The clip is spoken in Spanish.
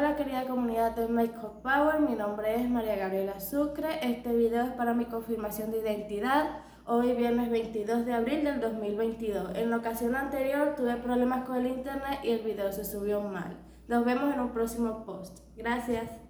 Hola querida comunidad de Makeup Power, mi nombre es María Gabriela Sucre. Este video es para mi confirmación de identidad. Hoy viernes 22 de abril del 2022. En la ocasión anterior tuve problemas con el internet y el video se subió mal. Nos vemos en un próximo post. Gracias.